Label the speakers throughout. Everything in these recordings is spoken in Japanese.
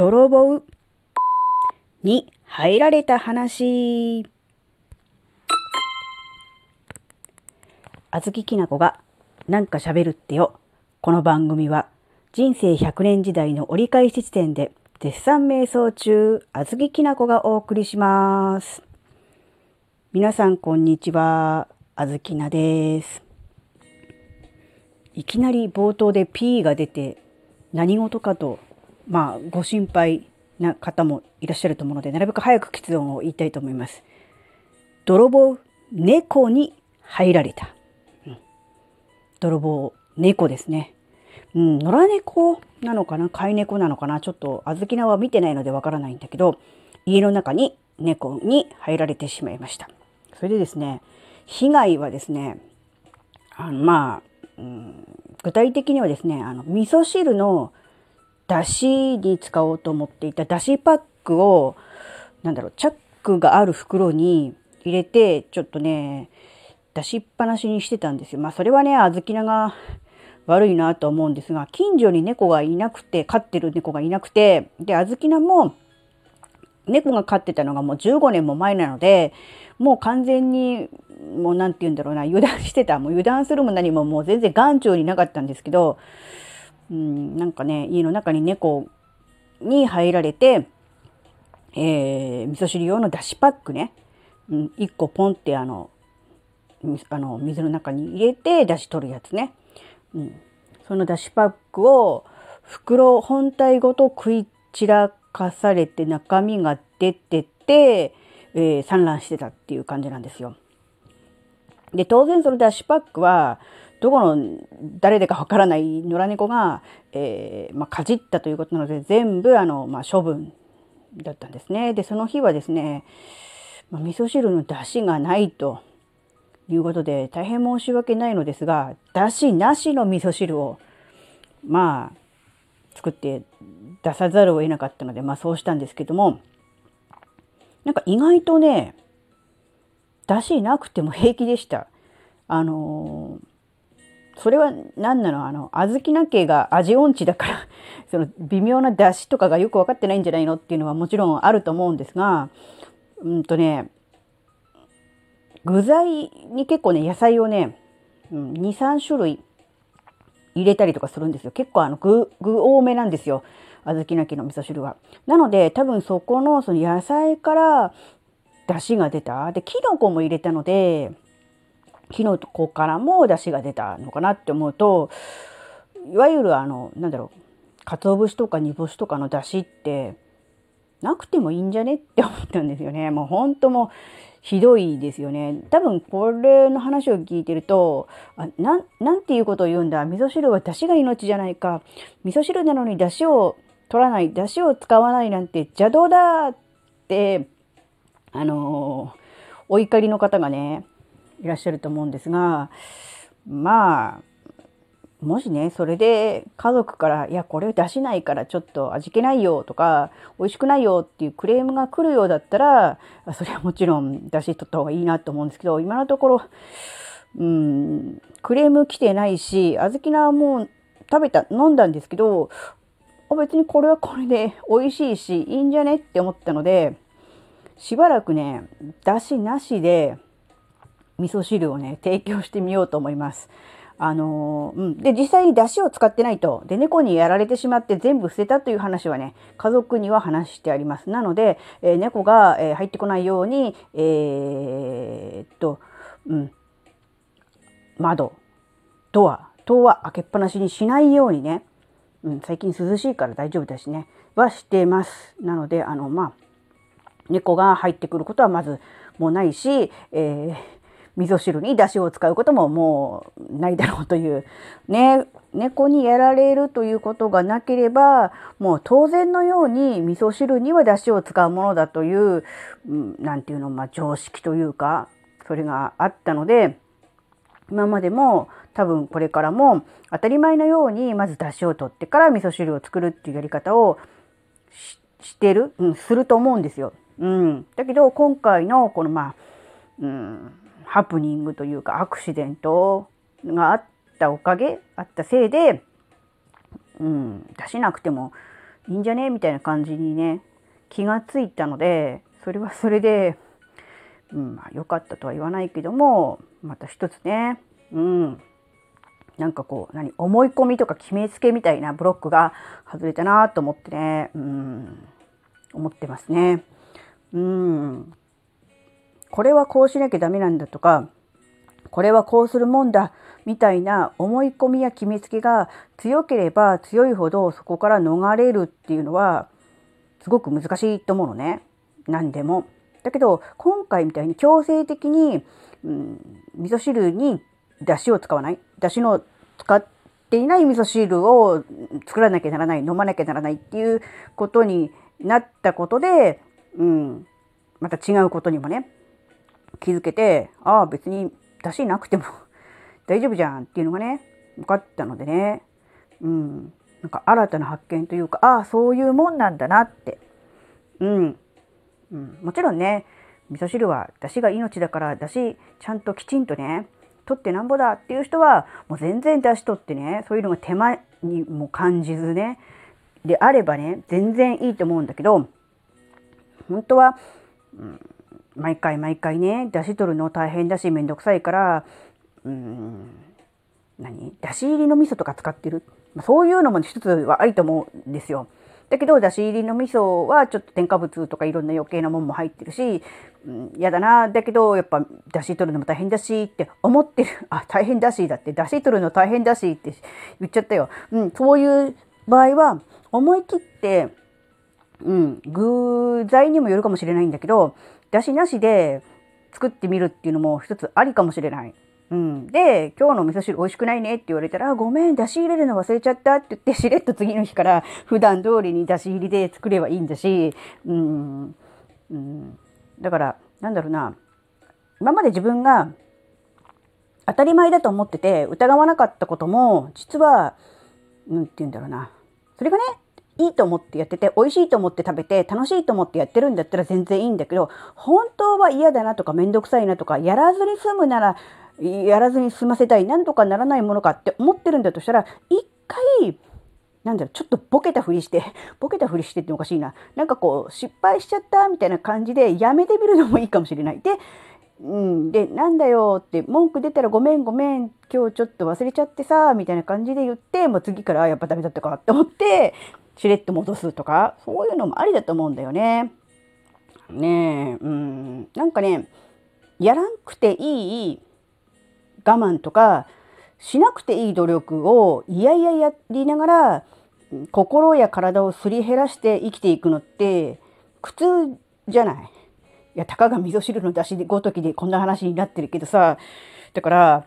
Speaker 1: 泥棒に入られた話。あずききなこがなんか喋るってよ。この番組は人生100年時代の折り返し地点で絶賛瞑想中、あずききなこがお送りします。皆さんこんにちは。あずきなです。いきなり冒頭で P が出て何事かとまあご心配な方もいらっしゃると思うのでなるべく早く結論を言いたいと思います。泥棒猫に入られた。うん、泥棒猫ですね。うん、野良猫なのかな？飼い猫なのかな？ちょっと小豆菜は見てないのでわからないんだけど家の中に猫に入られてしまいました。それでですね被害はですねあのまあ、うん、具体的にはですねあの味噌汁のだしに使おうと思っていただしパックをなんだろうチャックがある袋に入れてちょっとね出しっぱなしにしてたんですよ。まあそれはね小豆菜が悪いなと思うんですが近所に猫がいなくて飼ってる猫がいなくてで小豆菜も猫が飼ってたのがもう15年も前なのでもう完全にもう何て言うんだろうな油断してたもう油断するも何ももう全然眼中になかったんですけど、うん、なんかね家の中に猫に入られて、えー、味噌汁用のだしパックね、うん、1個ポンってあのあの水の中に入れてだし取るやつね、うん、そのだしパックを袋本体ごと食い散らかされて中身が出てて、えー、産卵してたっていう感じなんですよ。で当然そのだしパックはどこの誰でかわからない野良猫が、えーまあ、かじったということなので全部あの、まあ、処分だったんですね。でその日はですね、まあ、味噌汁の出汁がないということで大変申し訳ないのですが出汁なしの味噌汁をまあ作って出さざるを得なかったのでまあそうしたんですけどもなんか意外とね出汁なくても平気でした。あのー、それは何なの？あの小豆な家が味音痴だから その微妙な出汁とかがよく分かってないんじゃないのっていうのはもちろんあると思うんですがうんとね具材に結構ね野菜をね、うん、23種類入れたりとかするんですよ。結構あの具具多めなんですよ。小豆なきの味噌汁は。なので多分そこのその野菜から出汁が出た。できのこも入れたのできのこからも出汁が出たのかなって思うといわゆるあのなんだろう鰹節とか煮干しとかの出汁ってなくてもいいんじゃねって思ったんですよね。もう本当もひどいですよね。多分これの話を聞いてると、あななんていうことを言うんだ？味噌汁は出汁が命じゃないか。味噌汁なのに出汁を取らない、出汁を使わないなんて邪道だって、あのお怒りの方がね、いらっしゃると思うんですが、まあ、もしねそれで家族から「いやこれ出しないからちょっと味気ないよ」とか「美味しくないよ」っていうクレームが来るようだったらそれはもちろん出し取った方がいいなと思うんですけど今のところうんクレーム来てないし小豆菜はもう食べた飲んだんですけど別にこれはこれで美味しいしいいんじゃねって思ったのでしばらくね出しなしで味噌汁をね提供してみようと思います。あのうん、で実際に出汁を使ってないとで猫にやられてしまって全部捨てたという話はね家族には話してあります。なので、えー、猫が、えー、入ってこないようにえー、っと、うん、窓ドア戸は開けっぱなしにしないようにね、うん、最近涼しいから大丈夫だしねはしてます。なのであのまあ猫が入ってくることはまずもうないし、えー味噌汁に出汁を使うことももうないだろうという。ね。猫にやられるということがなければもう当然のように味噌汁には出汁を使うものだという何て言うのまあ常識というかそれがあったので今までも多分これからも当たり前のようにまず出汁を取ってから味噌汁を作るっていうやり方をしてる、うん、すると思うんですよ。うん、だけど今回のこのまあ、うん、ハプニングというかアクシデントがあったおかげあったせいで、うん、出しなくてもいいんじゃね？みたいな感じにね気がついたのでそれはそれで、うんまあ、良かったとは言わないけどもまた一つね、うん、なんかこう何思い込みとか決めつけみたいなブロックが外れたなと思ってね、うん、思ってますね。うん、これはこうしなきゃダメなんだとかこれはこうするもんだみたいな思い込みや決めつけが強ければ強いほどそこから逃れるっていうのはすごく難しいと思うのね。何でも。だけど今回みたいに強制的に、うん、味噌汁に出汁を使わない。出汁の使っていない味噌汁を作らなきゃならない。飲まなきゃならないっていうことになったことで、うん、また違うことにもね気づけてああ別に出汁なくても 大丈夫じゃんっていうのがね分かったのでね、うん、なんか新たな発見というかああそういうもんなんだなって、うん、うん、もちろんね味噌汁は出汁が命だから出汁ちゃんときちんとね取ってなんぼだっていう人はもう全然出汁取ってねそういうのが手間にも感じずねであればね全然いいと思うんだけど本当は、うん、毎回毎回ね出汁取るの大変だしめんどくさいからうん何？だし入りの味噌とか使ってる？そういうのも一つはありと思うんですよ。だけどだし入りの味噌はちょっと添加物とかいろんな余計なもんも入ってるし、うん、嫌だなだけどやっぱだし取るのも大変だしって思ってる あ大変だしだってだし取るの大変だしって言っちゃったよ。うん、そういう場合は思い切って、うん、具材にもよるかもしれないんだけどだしなしで作ってみるっていうのも一つありかもしれない。うん、で今日の味噌汁美味しくないねって言われたら「ごめん出し入れるの忘れちゃった」って言ってしれっと次の日から普段通りに出し入りで作ればいいんだし、うん、うん、だからなんだろうな。今まで自分が当たり前だと思ってて疑わなかったことも実は何て言うんだろうな。それがねいいと思ってやってて美味しいと思って食べて楽しいと思ってやってるんだったら全然いいんだけど本当は嫌だなとか面倒くさいなとかやらずに済むならやらずに済ませたいなんとかならないものかって思ってるんだとしたら一回なんだろうちょっとボケたふりして ボケたふりしてっておかしいななんかこう失敗しちゃったみたいな感じでやめてみるのもいいかもしれない。でうん、で、なんだよって文句出たらごめんごめん今日ちょっと忘れちゃってさみたいな感じで言ってもう次からあやっぱダメだったかって思ってしれっと戻すとかそういうのもありだと思うんだよね。ねえうんなんかねやらんくていい我慢とかしなくていい努力をいやいややりながら心や体をすり減らして生きていくのって苦痛じゃない。いやたかが味噌汁の出しごときでこんな話になってるけどさだから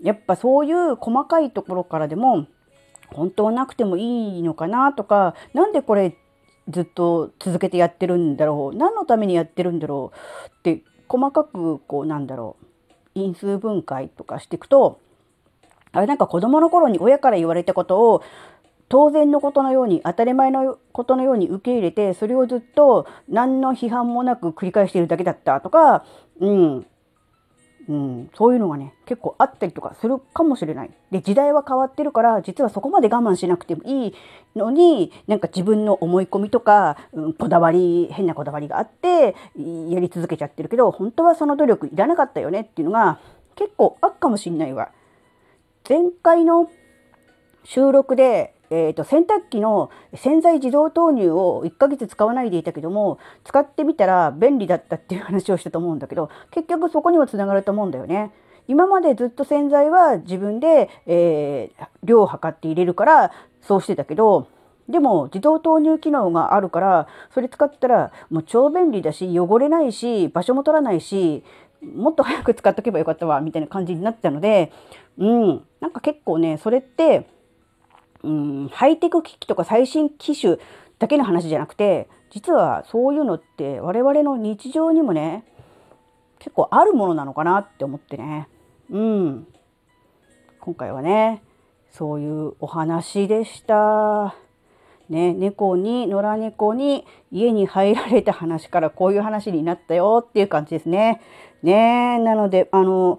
Speaker 1: やっぱそういう細かいところからでも本当はなくてもいいのかなとか何でこれずっと続けてやってるんだろう何のためにやってるんだろうって細かくこうなんだろう因数分解とかしていくとあれなんか子供の頃に親から言われたことを当然のことのように当たり前のことのように受け入れてそれをずっと何の批判もなく繰り返しているだけだったとか、うん、うん、そういうのがね結構あったりとかするかもしれない。で時代は変わってるから実はそこまで我慢しなくてもいいのになんか自分の思い込みとか、うん、こだわり変なこだわりがあってやり続けちゃってるけど本当はその努力いらなかったよねっていうのが結構あっかもしんないわ。前回の収録でえーと、洗濯機の洗剤自動投入を1ヶ月使わないでいたけども使ってみたら便利だったっていう話をしたと思うんだけど結局そこにはつながると思うんだよね。今までずっと洗剤は自分で、えー、量を測って入れるからそうしてたけどでも自動投入機能があるからそれ使ったらもう超便利だし汚れないし場所も取らないしもっと早く使っとけばよかったわみたいな感じになったのでうんなんか結構ねそれってうんハイテク機器とか最新機種だけの話じゃなくて実はそういうのって我々の日常にもね結構あるものなのかなって思ってねうん今回はねそういうお話でした。ね、猫に野良猫に家に入られた話からこういう話になったよっていう感じですね。ねなのであの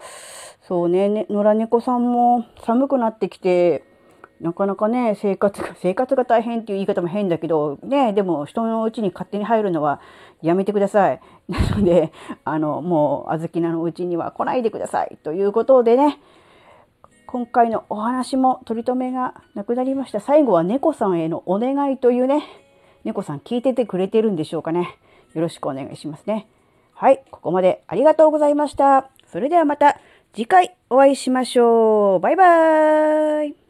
Speaker 1: そうねね野良猫さんも寒くなってきてなかなかね、生活が、生活が大変っていう言い方も変だけど、ね、でも人の家に勝手に入るのはやめてください。なので、あの、もう、あずきなのうちには来ないでください。ということでね、今回のお話も取り留めがなくなりました。最後は猫さんへのお願いというね、猫さん聞いててくれてるんでしょうかね。よろしくお願いしますね。はい、ここまでありがとうございました。それではまた次回お会いしましょう。バイバーイ。